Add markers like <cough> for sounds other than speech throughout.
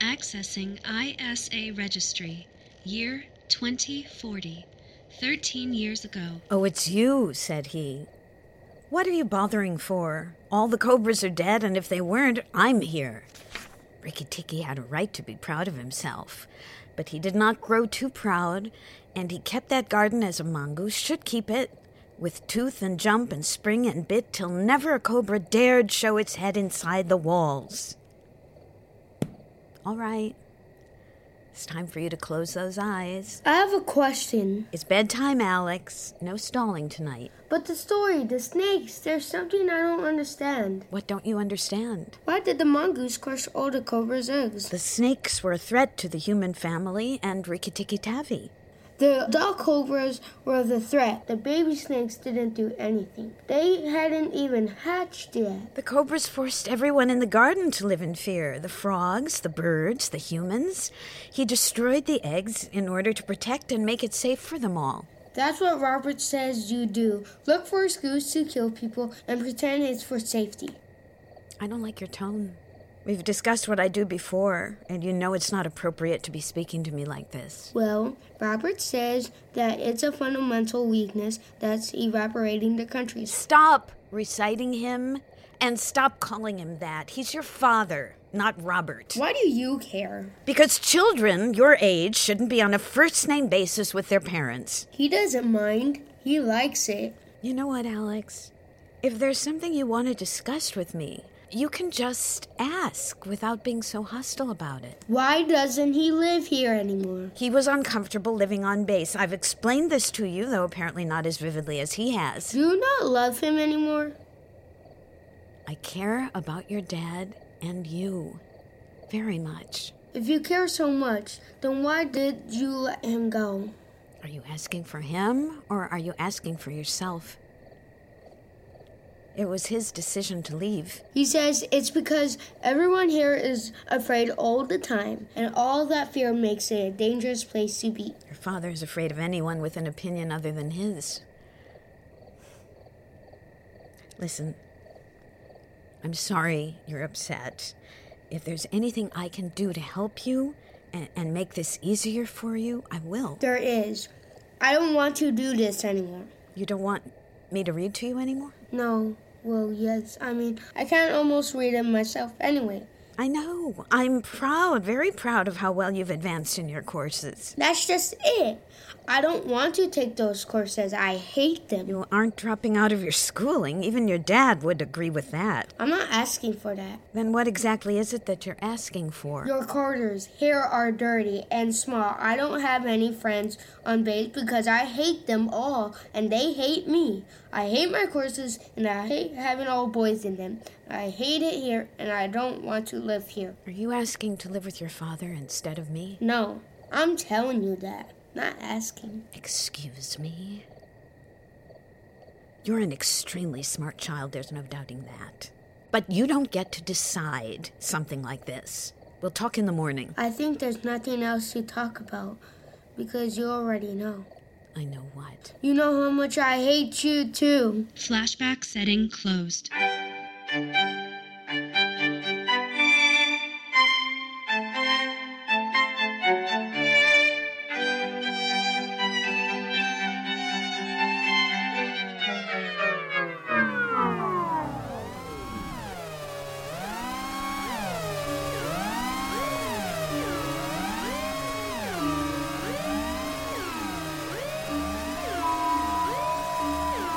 Accessing ISA registry. Year 2040. 13 years ago. Oh, it's you, said he. What are you bothering for? All the cobras are dead, and if they weren't, I'm here. Rikki Tikki had a right to be proud of himself, but he did not grow too proud, and he kept that garden as a mongoose should keep it, with tooth and jump and spring and bit till never a cobra dared show its head inside the walls. All right. It's time for you to close those eyes. I have a question. It's bedtime, Alex. No stalling tonight. But the story, the snakes, there's something I don't understand. What don't you understand? Why did the mongoose crush all the cobra's eggs? The snakes were a threat to the human family and Rikki Tikki Tavi. The adult cobras were the threat. The baby snakes didn't do anything. They hadn't even hatched yet. The cobras forced everyone in the garden to live in fear the frogs, the birds, the humans. He destroyed the eggs in order to protect and make it safe for them all. That's what Robert says you do. Look for a excuse to kill people and pretend it's for safety. I don't like your tone. We've discussed what I do before, and you know it's not appropriate to be speaking to me like this. Well, Robert says that it's a fundamental weakness that's evaporating the country. Stop reciting him and stop calling him that. He's your father, not Robert. Why do you care? Because children your age shouldn't be on a first name basis with their parents. He doesn't mind, he likes it. You know what, Alex? If there's something you want to discuss with me, you can just ask without being so hostile about it. Why doesn't he live here anymore? He was uncomfortable living on base. I've explained this to you, though apparently not as vividly as he has. Do you not love him anymore? I care about your dad and you very much. If you care so much, then why did you let him go? Are you asking for him or are you asking for yourself? It was his decision to leave. He says it's because everyone here is afraid all the time, and all that fear makes it a dangerous place to be. Your father is afraid of anyone with an opinion other than his. Listen, I'm sorry you're upset. If there's anything I can do to help you and, and make this easier for you, I will. There is. I don't want to do this anymore. You don't want me to read to you anymore? No. Well, yes. I mean, I can't almost read it myself anyway. I know. I'm proud, very proud of how well you've advanced in your courses. That's just it. I don't want to take those courses. I hate them. You aren't dropping out of your schooling. Even your dad would agree with that. I'm not asking for that. Then what exactly is it that you're asking for? Your quarters here are dirty and small. I don't have any friends on base because I hate them all and they hate me. I hate my courses and I hate having all boys in them. I hate it here and I don't want to live here. Are you asking to live with your father instead of me? No, I'm telling you that. Not asking. Excuse me? You're an extremely smart child, there's no doubting that. But you don't get to decide something like this. We'll talk in the morning. I think there's nothing else to talk about because you already know. I know what. You know how much I hate you, too. Flashback setting closed. The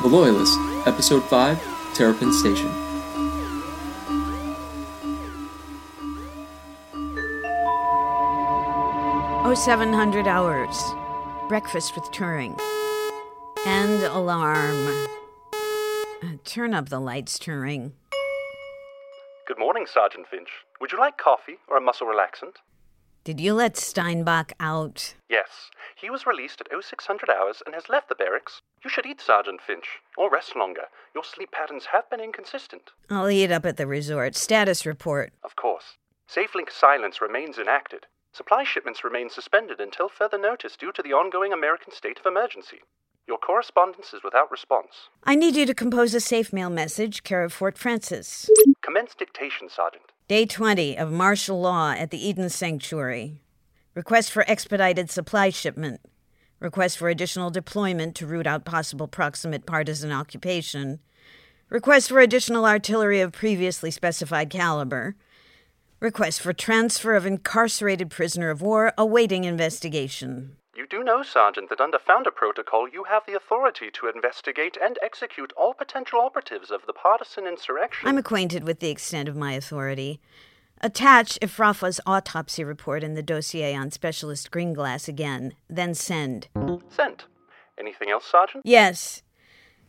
Loyalist, Episode 5, Terrapin Station. 700 hours. Breakfast with Turing. And alarm. Uh, turn up the lights, Turing. Good morning, Sergeant Finch. Would you like coffee or a muscle relaxant? Did you let Steinbach out? Yes. He was released at 0600 hours and has left the barracks. You should eat, Sergeant Finch, or rest longer. Your sleep patterns have been inconsistent. I'll eat up at the resort. Status report. Of course. SafeLink Silence remains enacted. Supply shipments remain suspended until further notice due to the ongoing American state of emergency. Your correspondence is without response. I need you to compose a safe mail message, care of Fort Francis. Commence dictation, Sergeant. Day 20 of martial law at the Eden Sanctuary. Request for expedited supply shipment. Request for additional deployment to root out possible proximate partisan occupation. Request for additional artillery of previously specified caliber. Request for transfer of incarcerated prisoner of war awaiting investigation. You do know, Sergeant, that under Founder Protocol you have the authority to investigate and execute all potential operatives of the partisan insurrection. I'm acquainted with the extent of my authority. Attach Ifrafa's autopsy report in the dossier on Specialist Greenglass again, then send. Sent. Anything else, Sergeant? Yes.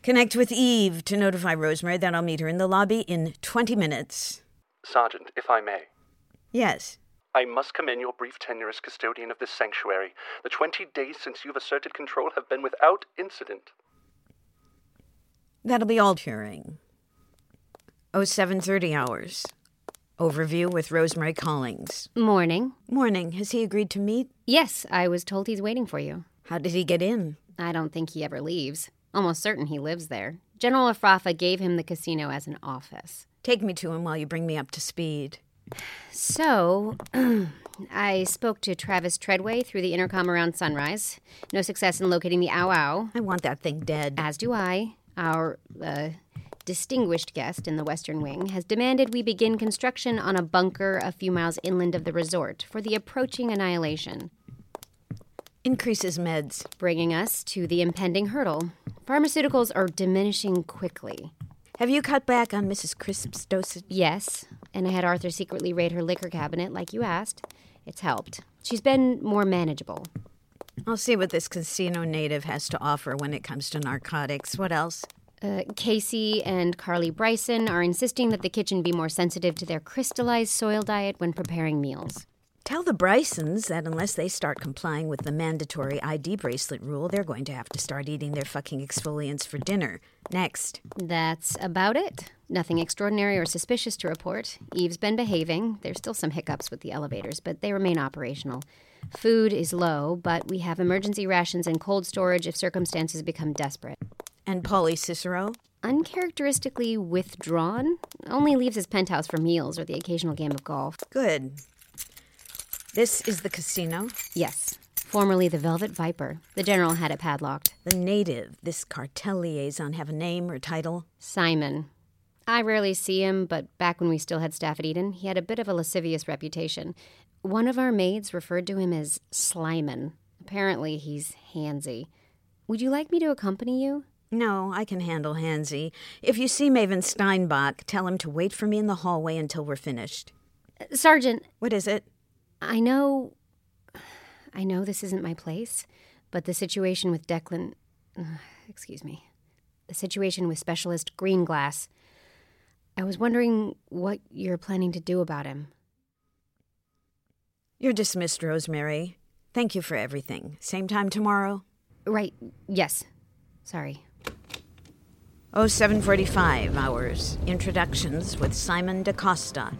Connect with Eve to notify Rosemary that I'll meet her in the lobby in 20 minutes. Sergeant, if I may. Yes. I must commend your brief tenure as custodian of this sanctuary. The twenty days since you've asserted control have been without incident. That'll be all Turing. Oh, 7.30 hours. Overview with Rosemary Collings. Morning. Morning. Has he agreed to meet? Yes, I was told he's waiting for you. How did he get in? I don't think he ever leaves. Almost certain he lives there. General Afrafa gave him the casino as an office. Take me to him while you bring me up to speed. So, <clears throat> I spoke to Travis Treadway through the intercom around sunrise. No success in locating the Ow Ow. I want that thing dead. As do I. Our uh, distinguished guest in the Western Wing has demanded we begin construction on a bunker a few miles inland of the resort for the approaching annihilation. Increases meds. Bringing us to the impending hurdle. Pharmaceuticals are diminishing quickly. Have you cut back on Mrs. Crisp's dosage? Yes, and I had Arthur secretly raid her liquor cabinet like you asked. It's helped. She's been more manageable. I'll see what this casino native has to offer when it comes to narcotics. What else? Uh, Casey and Carly Bryson are insisting that the kitchen be more sensitive to their crystallized soil diet when preparing meals. Tell the Brysons that unless they start complying with the mandatory ID bracelet rule, they're going to have to start eating their fucking exfoliants for dinner. Next. That's about it. Nothing extraordinary or suspicious to report. Eve's been behaving. There's still some hiccups with the elevators, but they remain operational. Food is low, but we have emergency rations and cold storage if circumstances become desperate. And Polly Cicero? Uncharacteristically withdrawn. Only leaves his penthouse for meals or the occasional game of golf. Good. This is the casino? Yes. Formerly the Velvet Viper. The general had it padlocked. The native, this cartel liaison, have a name or title? Simon. I rarely see him, but back when we still had staff at Eden, he had a bit of a lascivious reputation. One of our maids referred to him as Slyman. Apparently, he's handsy. Would you like me to accompany you? No, I can handle Hansy. If you see Maven Steinbach, tell him to wait for me in the hallway until we're finished. Uh, Sergeant, What is it? I know. I know this isn't my place, but the situation with Declan. excuse me. The situation with Specialist Greenglass. I was wondering what you're planning to do about him. You're dismissed, Rosemary. Thank you for everything. Same time tomorrow? Right, yes. Sorry. Oh, 745 hours. Introductions with Simon DaCosta.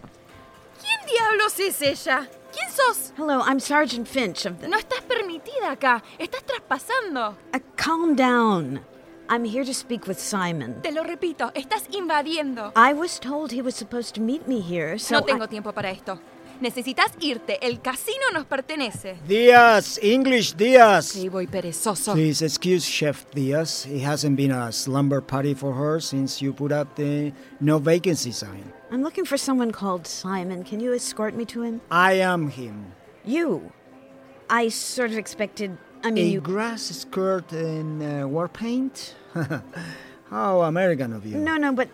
¿Quién diablos es ella? ¿Quién sos? Hello, I'm Sergeant Finch of the. No estás permitida acá. Estás traspasando. Uh, calm down. I'm here to speak with Simon. Te lo repito, estás invadiendo. I was told he was supposed to meet me here, so. no tengo I- tiempo para esto. Necesitas irte. El casino nos pertenece. Diaz, English Diaz. Sí, voy perezoso. Please excuse Chef Diaz. It hasn't been a slumber party for her since you put out the no vacancy sign. I'm looking for someone called Simon. Can you escort me to him? I am him. You. I sort of expected. I mean, you. grass skirt and uh, war paint? <laughs> How American of you. No, no, but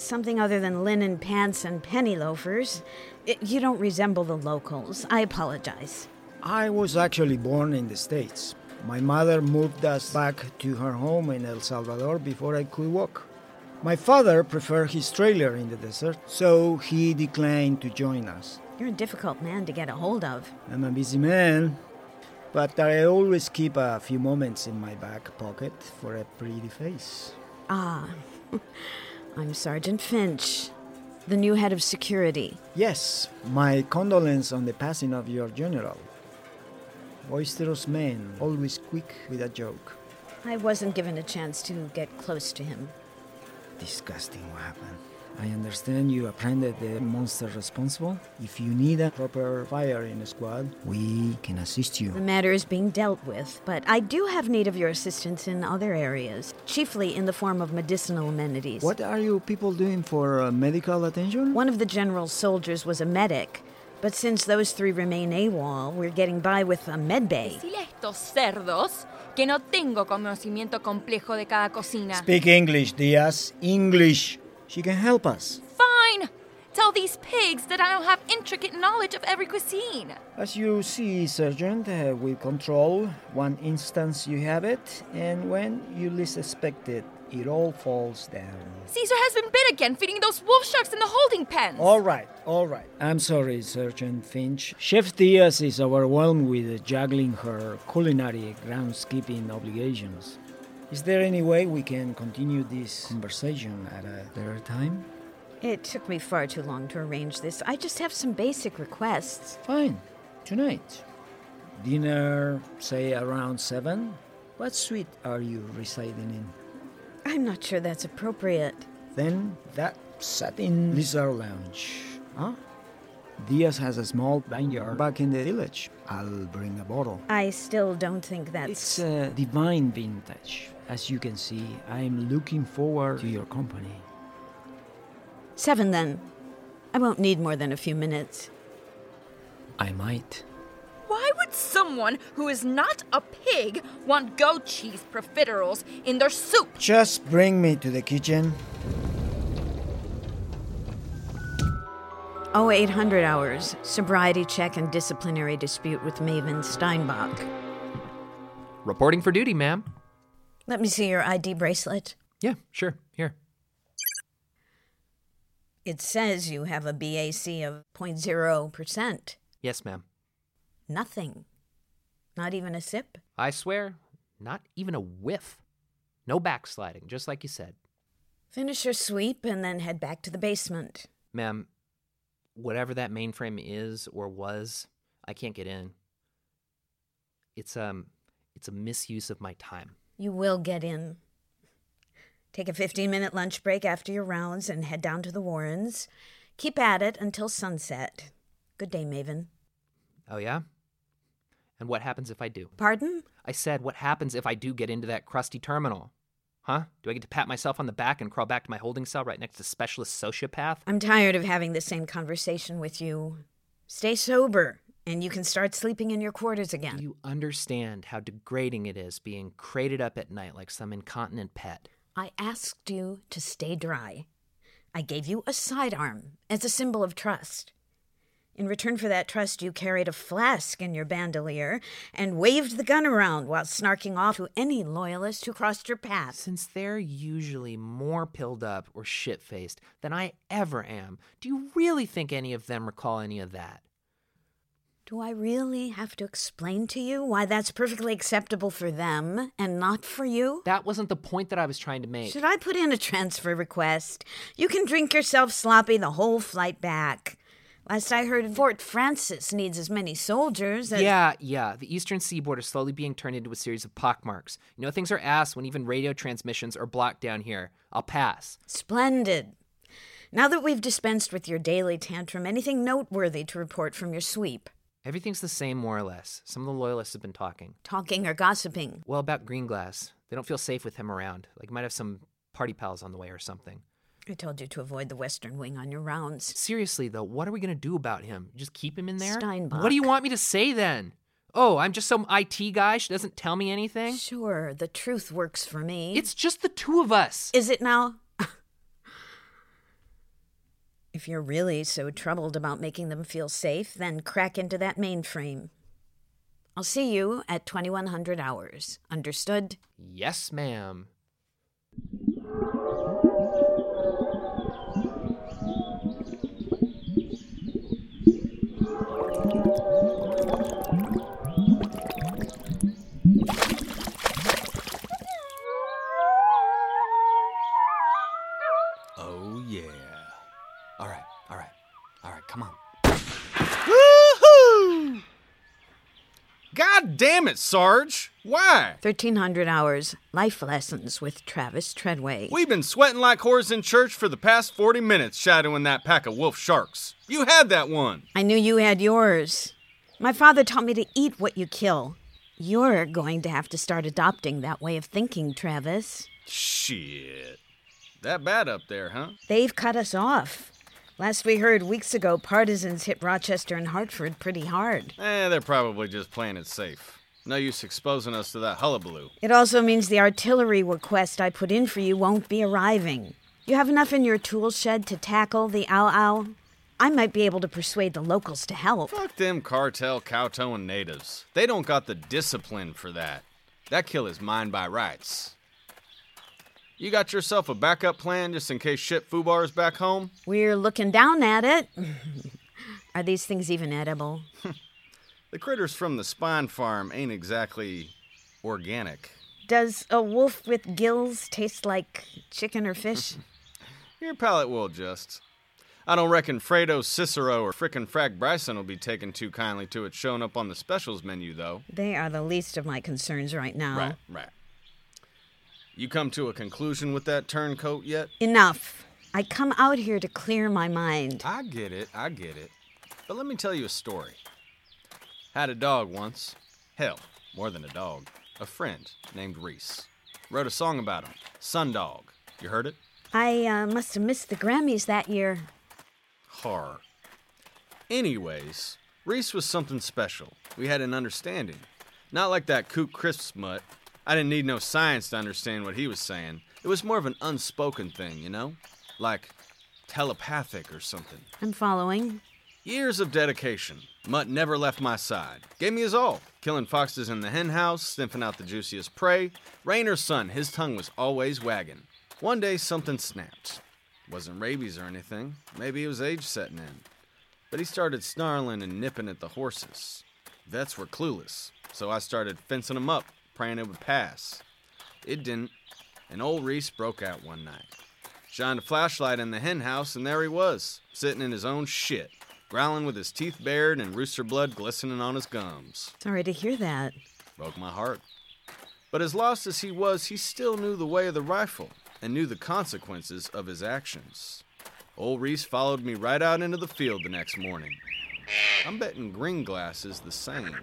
something other than linen pants and penny loafers. I- you don't resemble the locals. I apologize. I was actually born in the States. My mother moved us back to her home in El Salvador before I could walk. My father preferred his trailer in the desert, so he declined to join us. You're a difficult man to get a hold of. I'm a busy man, but I always keep a few moments in my back pocket for a pretty face. Ah, <laughs> I'm Sergeant Finch, the new head of security. Yes, my condolence on the passing of your general. Boisterous man, always quick with a joke. I wasn't given a chance to get close to him. Disgusting what happened. I understand you apprehended the monster responsible. If you need a proper firing squad, we can assist you. The matter is being dealt with, but I do have need of your assistance in other areas, chiefly in the form of medicinal amenities. What are you people doing for uh, medical attention? One of the general's soldiers was a medic, but since those three remain AWOL, we're getting by with a med bay. Estos cerdos que no tengo conocimiento complejo de cada cocina. Speak English, Diaz. English. She can help us. Fine! Tell these pigs that I don't have intricate knowledge of every cuisine. As you see, Sergeant, uh, we control one instance you have it, and when you least expect it, it all falls down. Caesar has been bit again feeding those wolf sharks in the holding pens. All right, all right. I'm sorry, Sergeant Finch. Chef Diaz is overwhelmed with juggling her culinary groundskeeping obligations. Is there any way we can continue this conversation at a later time? It took me far too long to arrange this. I just have some basic requests. Fine. Tonight. Dinner, say around 7? What suite are you residing in? I'm not sure that's appropriate. Then that satin lizard lounge. Huh? Diaz has a small vineyard back in the village. I'll bring a bottle. I still don't think that's. It's a divine vintage. As you can see, I'm looking forward to your company. Seven then. I won't need more than a few minutes. I might. Why would someone who is not a pig want goat cheese profiteroles in their soup? Just bring me to the kitchen. 0800 hours. Sobriety check and disciplinary dispute with Maven Steinbach. Reporting for duty, ma'am. Let me see your ID bracelet. Yeah, sure. Here. It says you have a BAC of 0.0%. Yes, ma'am. Nothing. Not even a sip? I swear, not even a whiff. No backsliding, just like you said. Finish your sweep and then head back to the basement. Ma'am, whatever that mainframe is or was, I can't get in. It's um it's a misuse of my time. You will get in. Take a 15 minute lunch break after your rounds and head down to the Warrens. Keep at it until sunset. Good day, Maven. Oh yeah? And what happens if I do? Pardon? I said what happens if I do get into that crusty terminal? Huh? Do I get to pat myself on the back and crawl back to my holding cell right next to specialist sociopath? I'm tired of having the same conversation with you. Stay sober, and you can start sleeping in your quarters again. You understand how degrading it is being crated up at night like some incontinent pet? I asked you to stay dry. I gave you a sidearm as a symbol of trust. In return for that trust, you carried a flask in your bandolier and waved the gun around while snarking off to any loyalist who crossed your path. Since they're usually more pilled up or shit faced than I ever am, do you really think any of them recall any of that? Do I really have to explain to you why that's perfectly acceptable for them and not for you? That wasn't the point that I was trying to make. Should I put in a transfer request? You can drink yourself sloppy the whole flight back. Last I heard, Fort Francis needs as many soldiers as. Yeah, yeah. The eastern seaboard is slowly being turned into a series of pockmarks. You know, things are ass when even radio transmissions are blocked down here. I'll pass. Splendid. Now that we've dispensed with your daily tantrum, anything noteworthy to report from your sweep? Everything's the same, more or less. Some of the loyalists have been talking. Talking or gossiping? Well, about Greenglass. They don't feel safe with him around. Like, might have some party pals on the way or something. I told you to avoid the western wing on your rounds. Seriously, though, what are we going to do about him? Just keep him in there? Steinbach. What do you want me to say then? Oh, I'm just some IT guy. She doesn't tell me anything? Sure, the truth works for me. It's just the two of us. Is it now? If you're really so troubled about making them feel safe, then crack into that mainframe. I'll see you at 2100 hours. Understood? Yes, ma'am. Sarge! Why? 1300 hours, life lessons with Travis Treadway. We've been sweating like whores in church for the past 40 minutes shadowing that pack of wolf sharks. You had that one. I knew you had yours. My father taught me to eat what you kill. You're going to have to start adopting that way of thinking, Travis. Shit. That bad up there, huh? They've cut us off. Last we heard weeks ago, partisans hit Rochester and Hartford pretty hard. Eh, they're probably just playing it safe. No use exposing us to that hullabaloo. It also means the artillery request I put in for you won't be arriving. You have enough in your tool shed to tackle the ow ow? I might be able to persuade the locals to help. Fuck them cartel cowtoeing natives. They don't got the discipline for that. That kill is mine by rights. You got yourself a backup plan just in case shit foobar's back home? We're looking down at it. <laughs> Are these things even edible? <laughs> the critters from the spine farm ain't exactly organic. Does a wolf with gills taste like chicken or fish? <laughs> Your palate will adjust. I don't reckon Fredo, Cicero, or frickin' Frack Bryson will be taken too kindly to it showing up on the specials menu, though. They are the least of my concerns right now. Right, right. You come to a conclusion with that turncoat yet? Enough. I come out here to clear my mind. I get it, I get it. But let me tell you a story. Had a dog once. Hell, more than a dog. A friend named Reese. Wrote a song about him. Sundog. You heard it? I uh, must have missed the Grammys that year. Horror. Anyways, Reese was something special. We had an understanding. Not like that kook Crisp's mutt. I didn't need no science to understand what he was saying. It was more of an unspoken thing, you know? Like telepathic or something. I'm following. Years of dedication. Mutt never left my side. Gave me his all. Killing foxes in the hen house, sniffing out the juiciest prey. Rain or sun, his tongue was always wagging. One day something snapped. Wasn't rabies or anything. Maybe it was age setting in. But he started snarling and nipping at the horses. Vets were clueless, so I started fencing him up, praying it would pass. It didn't, and old Reese broke out one night. Shined a flashlight in the hen house, and there he was, sitting in his own shit, growling with his teeth bared and rooster blood glistening on his gums. Sorry to hear that. Broke my heart. But as lost as he was, he still knew the way of the rifle and knew the consequences of his actions. Old Reese followed me right out into the field the next morning. I'm betting Greenglass is the same.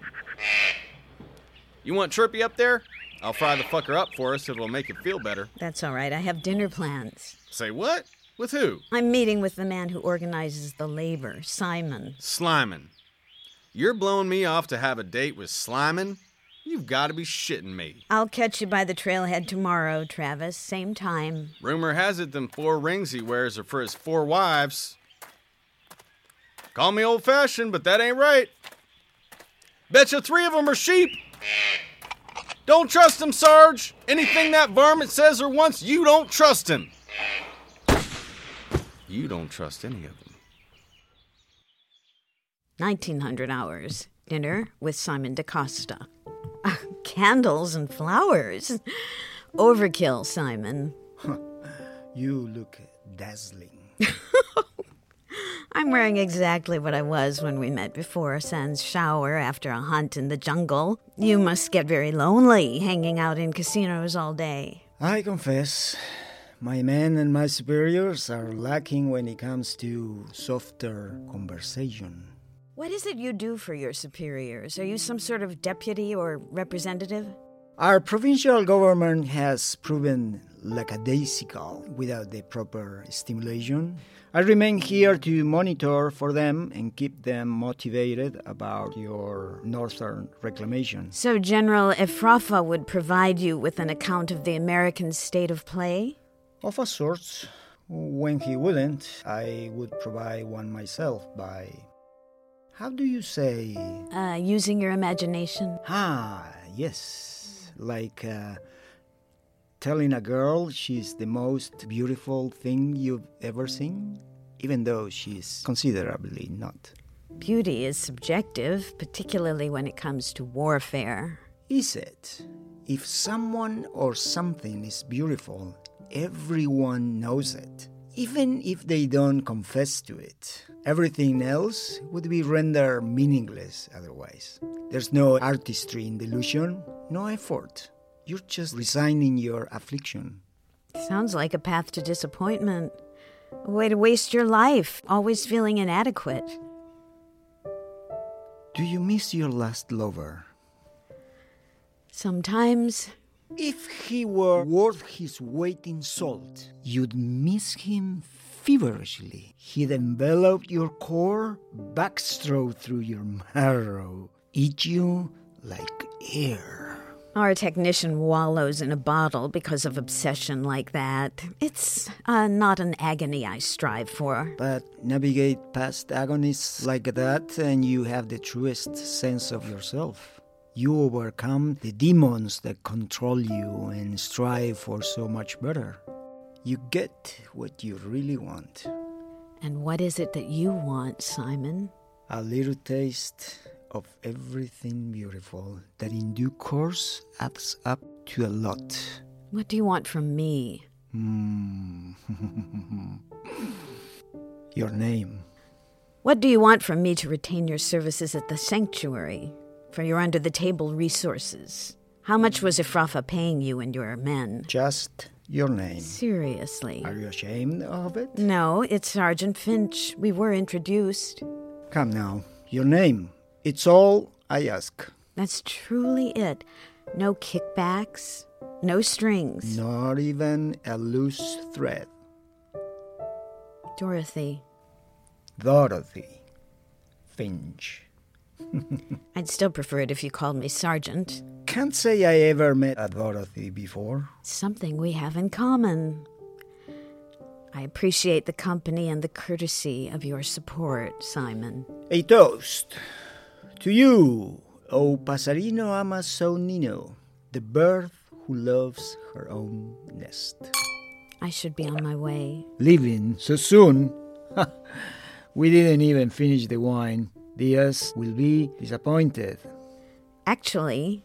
You want Chirpy up there? I'll fry the fucker up for us if it'll make it feel better. That's all right. I have dinner plans. Say what? With who? I'm meeting with the man who organizes the labor, Simon. Slyman. You're blowing me off to have a date with Slyman? You've got to be shitting me. I'll catch you by the trailhead tomorrow, Travis. Same time. Rumor has it them four rings he wears are for his four wives. Call me old fashioned, but that ain't right. Betcha three of them are sheep. Don't trust him, Sarge. Anything that varmint says or wants, you don't trust him. You don't trust any of them. 1900 hours. Dinner with Simon DaCosta. Uh, candles and flowers. Overkill, Simon. <laughs> you look dazzling. <laughs> I'm wearing exactly what I was when we met before, a sans shower after a hunt in the jungle. You must get very lonely hanging out in casinos all day. I confess, my men and my superiors are lacking when it comes to softer conversation. What is it you do for your superiors? Are you some sort of deputy or representative? Our provincial government has proven lackadaisical without the proper stimulation. I remain here to monitor for them and keep them motivated about your northern reclamation. So General Efrafa would provide you with an account of the American state of play? Of a sort. When he wouldn't, I would provide one myself by. How do you say? Uh, using your imagination. Ah, yes. Like uh, telling a girl she's the most beautiful thing you've ever seen, even though she's considerably not. Beauty is subjective, particularly when it comes to warfare. Is it? If someone or something is beautiful, everyone knows it, even if they don't confess to it. Everything else would be rendered meaningless otherwise. There's no artistry in delusion, no effort. You're just resigning your affliction. Sounds like a path to disappointment. A way to waste your life, always feeling inadequate. Do you miss your last lover? Sometimes. If he were worth his weight in salt, you'd miss him feverishly. He'd envelop your core, backstroke through your marrow, eat you like air. Our technician wallows in a bottle because of obsession like that. It's uh, not an agony I strive for. But navigate past agonies like that, and you have the truest sense of yourself. You overcome the demons that control you and strive for so much better. You get what you really want. And what is it that you want, Simon? A little taste of everything beautiful that in due course adds up to a lot. What do you want from me? Hmm. <laughs> your name. What do you want from me to retain your services at the sanctuary? For your under the table resources? How much was Ifrafa paying you and your men? Just your name. Seriously. Are you ashamed of it? No, it's Sergeant Finch. We were introduced. Come now. Your name. It's all I ask. That's truly it. No kickbacks, no strings. Not even a loose thread. Dorothy. Dorothy. Finch. <laughs> I'd still prefer it if you called me Sergeant. Can't say I ever met a Dorothy before. Something we have in common. I appreciate the company and the courtesy of your support, Simon. A toast to you, O Pasarino Amazonino, the bird who loves her own nest. I should be on my way. Leaving so soon? <laughs> we didn't even finish the wine. Diaz will be disappointed. Actually,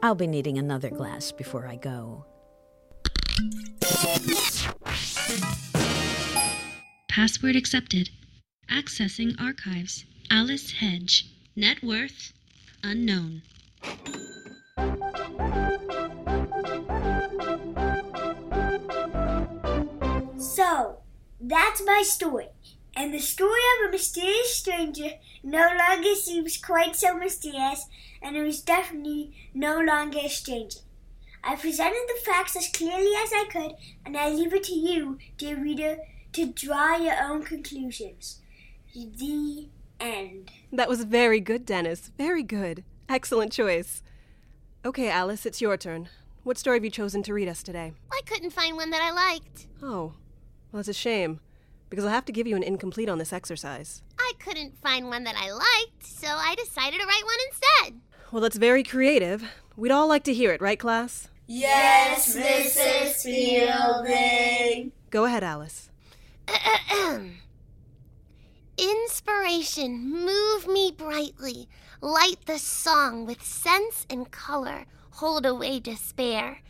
I'll be needing another glass before I go. Password accepted. Accessing archives. Alice Hedge. Net worth unknown. So, that's my story. And the story of a mysterious stranger no longer seems quite so mysterious, and it was definitely no longer a stranger. I presented the facts as clearly as I could, and I leave it to you, dear reader, to draw your own conclusions. The end. That was very good, Dennis. Very good. Excellent choice. Okay, Alice, it's your turn. What story have you chosen to read us today? I couldn't find one that I liked. Oh, well, it's a shame, because I'll have to give you an incomplete on this exercise. I couldn't find one that I liked, so I decided to write one instead. Well, that's very creative. We'd all like to hear it, right, class? Yes, Mrs. Fielding. Go ahead, Alice. <clears throat> Inspiration, move me brightly. Light the song with sense and color. Hold away despair.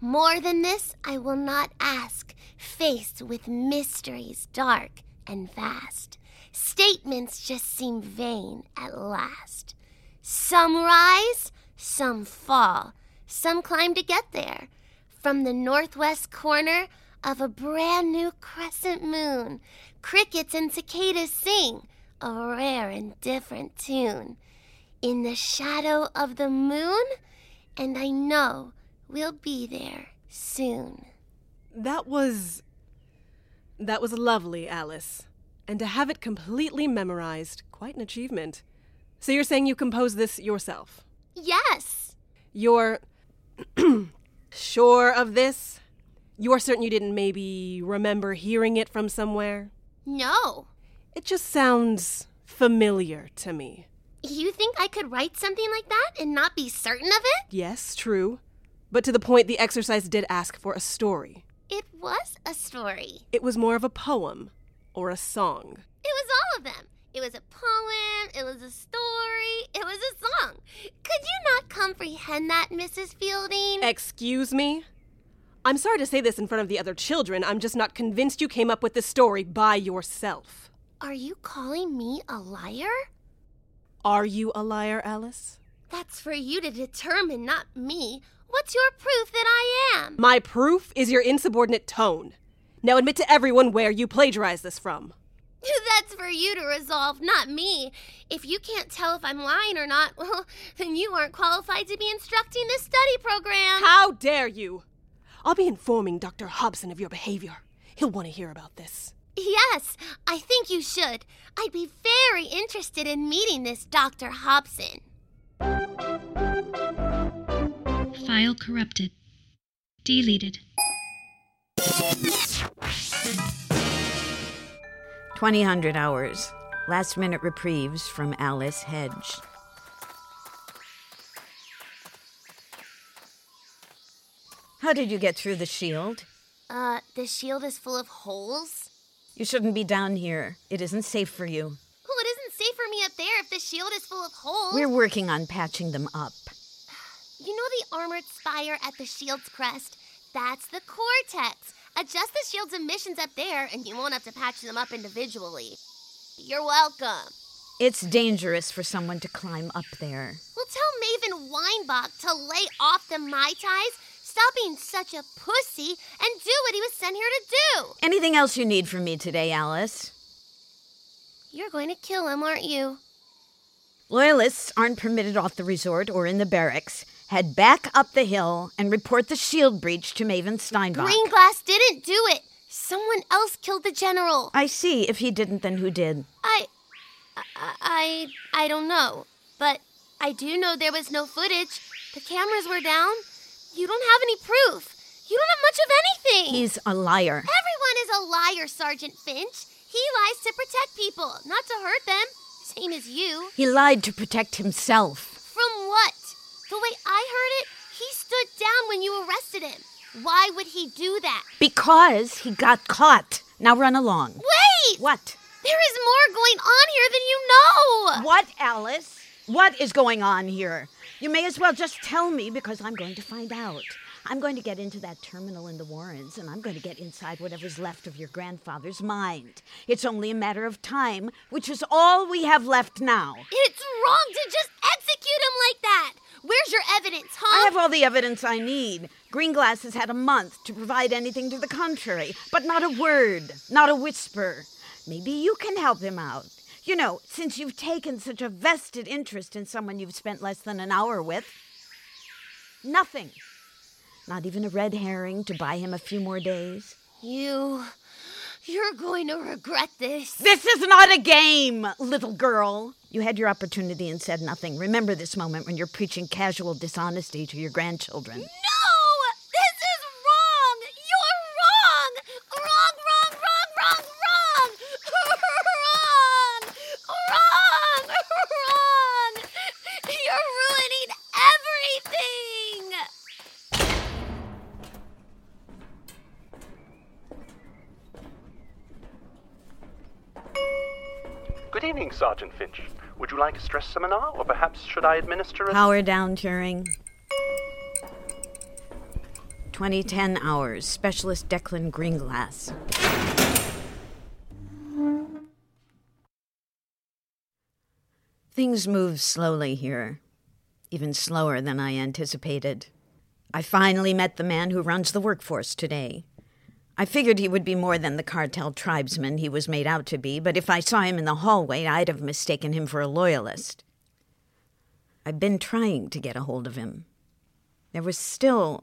More than this I will not ask, faced with mysteries dark and vast. Statements just seem vain at last. Some rise, some fall, some climb to get there. From the northwest corner of a brand new crescent moon, crickets and cicadas sing a rare and different tune. In the shadow of the moon, and I know we'll be there soon. That was. That was lovely, Alice. And to have it completely memorized, quite an achievement. So you're saying you composed this yourself? Yes. You're. <clears throat> sure of this? You're certain you didn't maybe remember hearing it from somewhere? No. It just sounds familiar to me. You think I could write something like that and not be certain of it? Yes, true. But to the point, the exercise did ask for a story. It was a story. It was more of a poem or a song. It was all of them. It was a poem, it was a story, it was a song. Could you not comprehend that, Mrs. Fielding? Excuse me? I'm sorry to say this in front of the other children. I'm just not convinced you came up with this story by yourself. Are you calling me a liar? Are you a liar, Alice? That's for you to determine, not me. What's your proof that I am? My proof is your insubordinate tone. Now admit to everyone where you plagiarized this from. <laughs> That's for you to resolve, not me. If you can't tell if I'm lying or not, <laughs> well, then you aren't qualified to be instructing this study program. How dare you? I'll be informing Dr. Hobson of your behavior. He'll want to hear about this. Yes, I think you should. I'd be very interested in meeting this Dr. Hobson. File corrupted. Deleted. 2000 hours. Last minute reprieves from Alice Hedge. How did you get through the shield? Uh, the shield is full of holes? You shouldn't be down here. It isn't safe for you. Well, it isn't safe for me up there if the shield is full of holes. We're working on patching them up. You know the armored spire at the shield's crest? That's the cortex. Adjust the shield's emissions up there, and you won't have to patch them up individually. You're welcome. It's dangerous for someone to climb up there. Well, tell Maven Weinbach to lay off the Mai Tais, stop being such a pussy, and do what he was sent here to do. Anything else you need from me today, Alice? You're going to kill him, aren't you? Loyalists aren't permitted off the resort or in the barracks. Head back up the hill and report the shield breach to Maven Steinbach. Greenglass didn't do it. Someone else killed the general. I see. If he didn't, then who did? I, I, I, I don't know. But I do know there was no footage. The cameras were down. You don't have any proof. You don't have much of anything. He's a liar. Everyone is a liar, Sergeant Finch. He lies to protect people, not to hurt them. Same as you. He lied to protect himself. From what? The way I heard it, he stood down when you arrested him. Why would he do that? Because he got caught. Now run along. Wait! What? There is more going on here than you know! What, Alice? What is going on here? You may as well just tell me because I'm going to find out. I'm going to get into that terminal in the Warrens and I'm going to get inside whatever's left of your grandfather's mind. It's only a matter of time, which is all we have left now. It's wrong to just execute him like that! Where's your evidence, huh? I have all the evidence I need. Greenglass has had a month to provide anything to the contrary, but not a word, not a whisper. Maybe you can help him out. You know, since you've taken such a vested interest in someone you've spent less than an hour with. Nothing. Not even a red herring to buy him a few more days. You. You're going to regret this. This is not a game, little girl. You had your opportunity and said nothing. Remember this moment when you're preaching casual dishonesty to your grandchildren. No! This is wrong! You're wrong! Wrong, wrong, wrong, wrong, wrong! Wrong! Wrong! Wrong! You're ruining everything! Good evening, Sergeant Finch. Would you like a stress seminar, or perhaps should I administer a. Power down, Turing. 2010 hours. Specialist Declan Greenglass. Things move slowly here, even slower than I anticipated. I finally met the man who runs the workforce today. I figured he would be more than the cartel tribesman he was made out to be, but if I saw him in the hallway, I'd have mistaken him for a loyalist. I've been trying to get a hold of him. There was still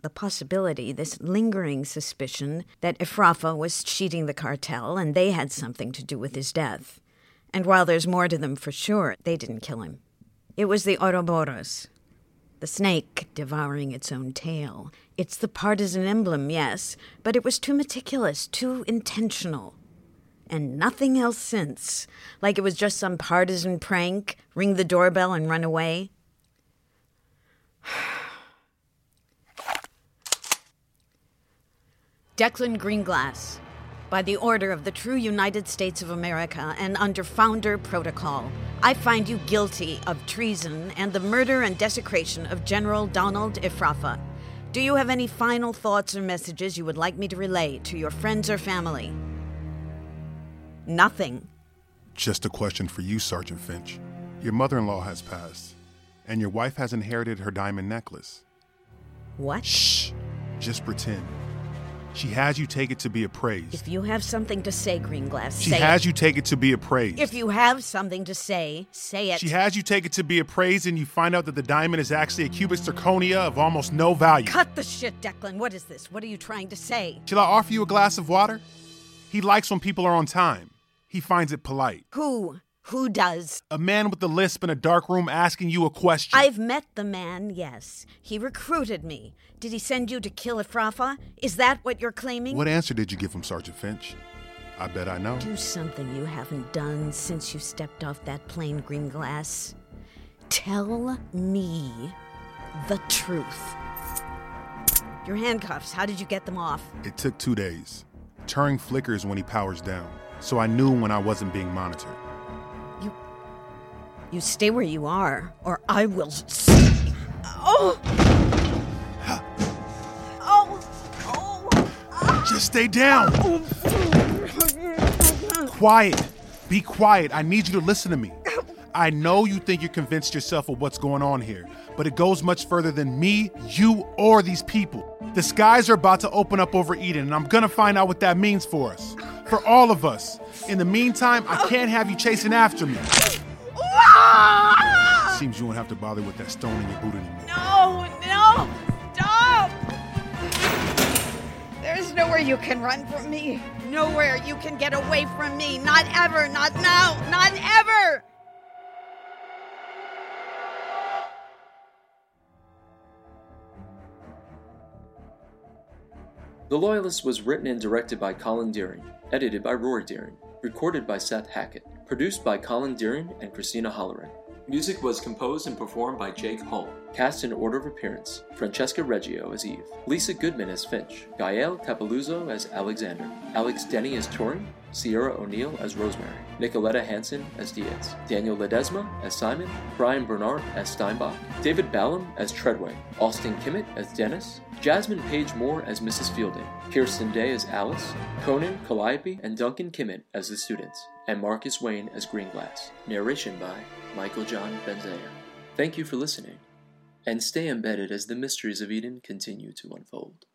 the possibility, this lingering suspicion, that Ifrafa was cheating the cartel and they had something to do with his death. And while there's more to them for sure, they didn't kill him. It was the Ouroboros, the snake devouring its own tail. It's the partisan emblem, yes, but it was too meticulous, too intentional. And nothing else since. Like it was just some partisan prank, ring the doorbell and run away. <sighs> Declan Greenglass, by the order of the true United States of America and under Founder Protocol, I find you guilty of treason and the murder and desecration of General Donald Ifrafa. Do you have any final thoughts or messages you would like me to relay to your friends or family? Nothing. Just a question for you, Sergeant Finch. Your mother in law has passed, and your wife has inherited her diamond necklace. What? Shh. Just pretend. She has you take it to be appraised. If you have something to say, Greenglass, She say has it. you take it to be appraised. If you have something to say, say it. She has you take it to be appraised, and you find out that the diamond is actually a cubic zirconia of almost no value. Cut the shit, Declan. What is this? What are you trying to say? Shall I offer you a glass of water? He likes when people are on time. He finds it polite. Who? Who does? A man with a lisp in a dark room asking you a question. I've met the man, yes. He recruited me. Did he send you to kill Afrafa? Is that what you're claiming? What answer did you give him, Sergeant Finch? I bet I know. Do something you haven't done since you stepped off that plane, Greenglass. Tell me the truth. Your handcuffs, how did you get them off? It took two days. Turing flickers when he powers down, so I knew when I wasn't being monitored. You stay where you are, or I will. s- oh! oh! Oh! Just stay down! Quiet. Be quiet. I need you to listen to me. I know you think you're convinced yourself of what's going on here, but it goes much further than me, you, or these people. The skies are about to open up over Eden, and I'm gonna find out what that means for us. For all of us. In the meantime, I can't have you chasing after me. Ah! Seems you won't have to bother with that stone in your boot anymore. No, no! Stop! There's nowhere you can run from me. Nowhere you can get away from me. Not ever, not now, not ever! The Loyalist was written and directed by Colin Deering, edited by Rory Deering, recorded by Seth Hackett, produced by Colin Deering and Christina Holleran. Music was composed and performed by Jake Hall. Cast in order of appearance Francesca Reggio as Eve, Lisa Goodman as Finch, Gael Capeluzzo as Alexander, Alex Denny as Turing, Sierra O'Neill as Rosemary, Nicoletta Hansen as Diaz, Daniel Ledesma as Simon, Brian Bernard as Steinbach, David Ballum as Treadway, Austin Kimmett as Dennis, Jasmine Page Moore as Mrs. Fielding, Kirsten Day as Alice, Conan Calliope and Duncan Kimmett as the students, and Marcus Wayne as Greenglass. Narration by Michael John Benzea. Thank you for listening, and stay embedded as the mysteries of Eden continue to unfold.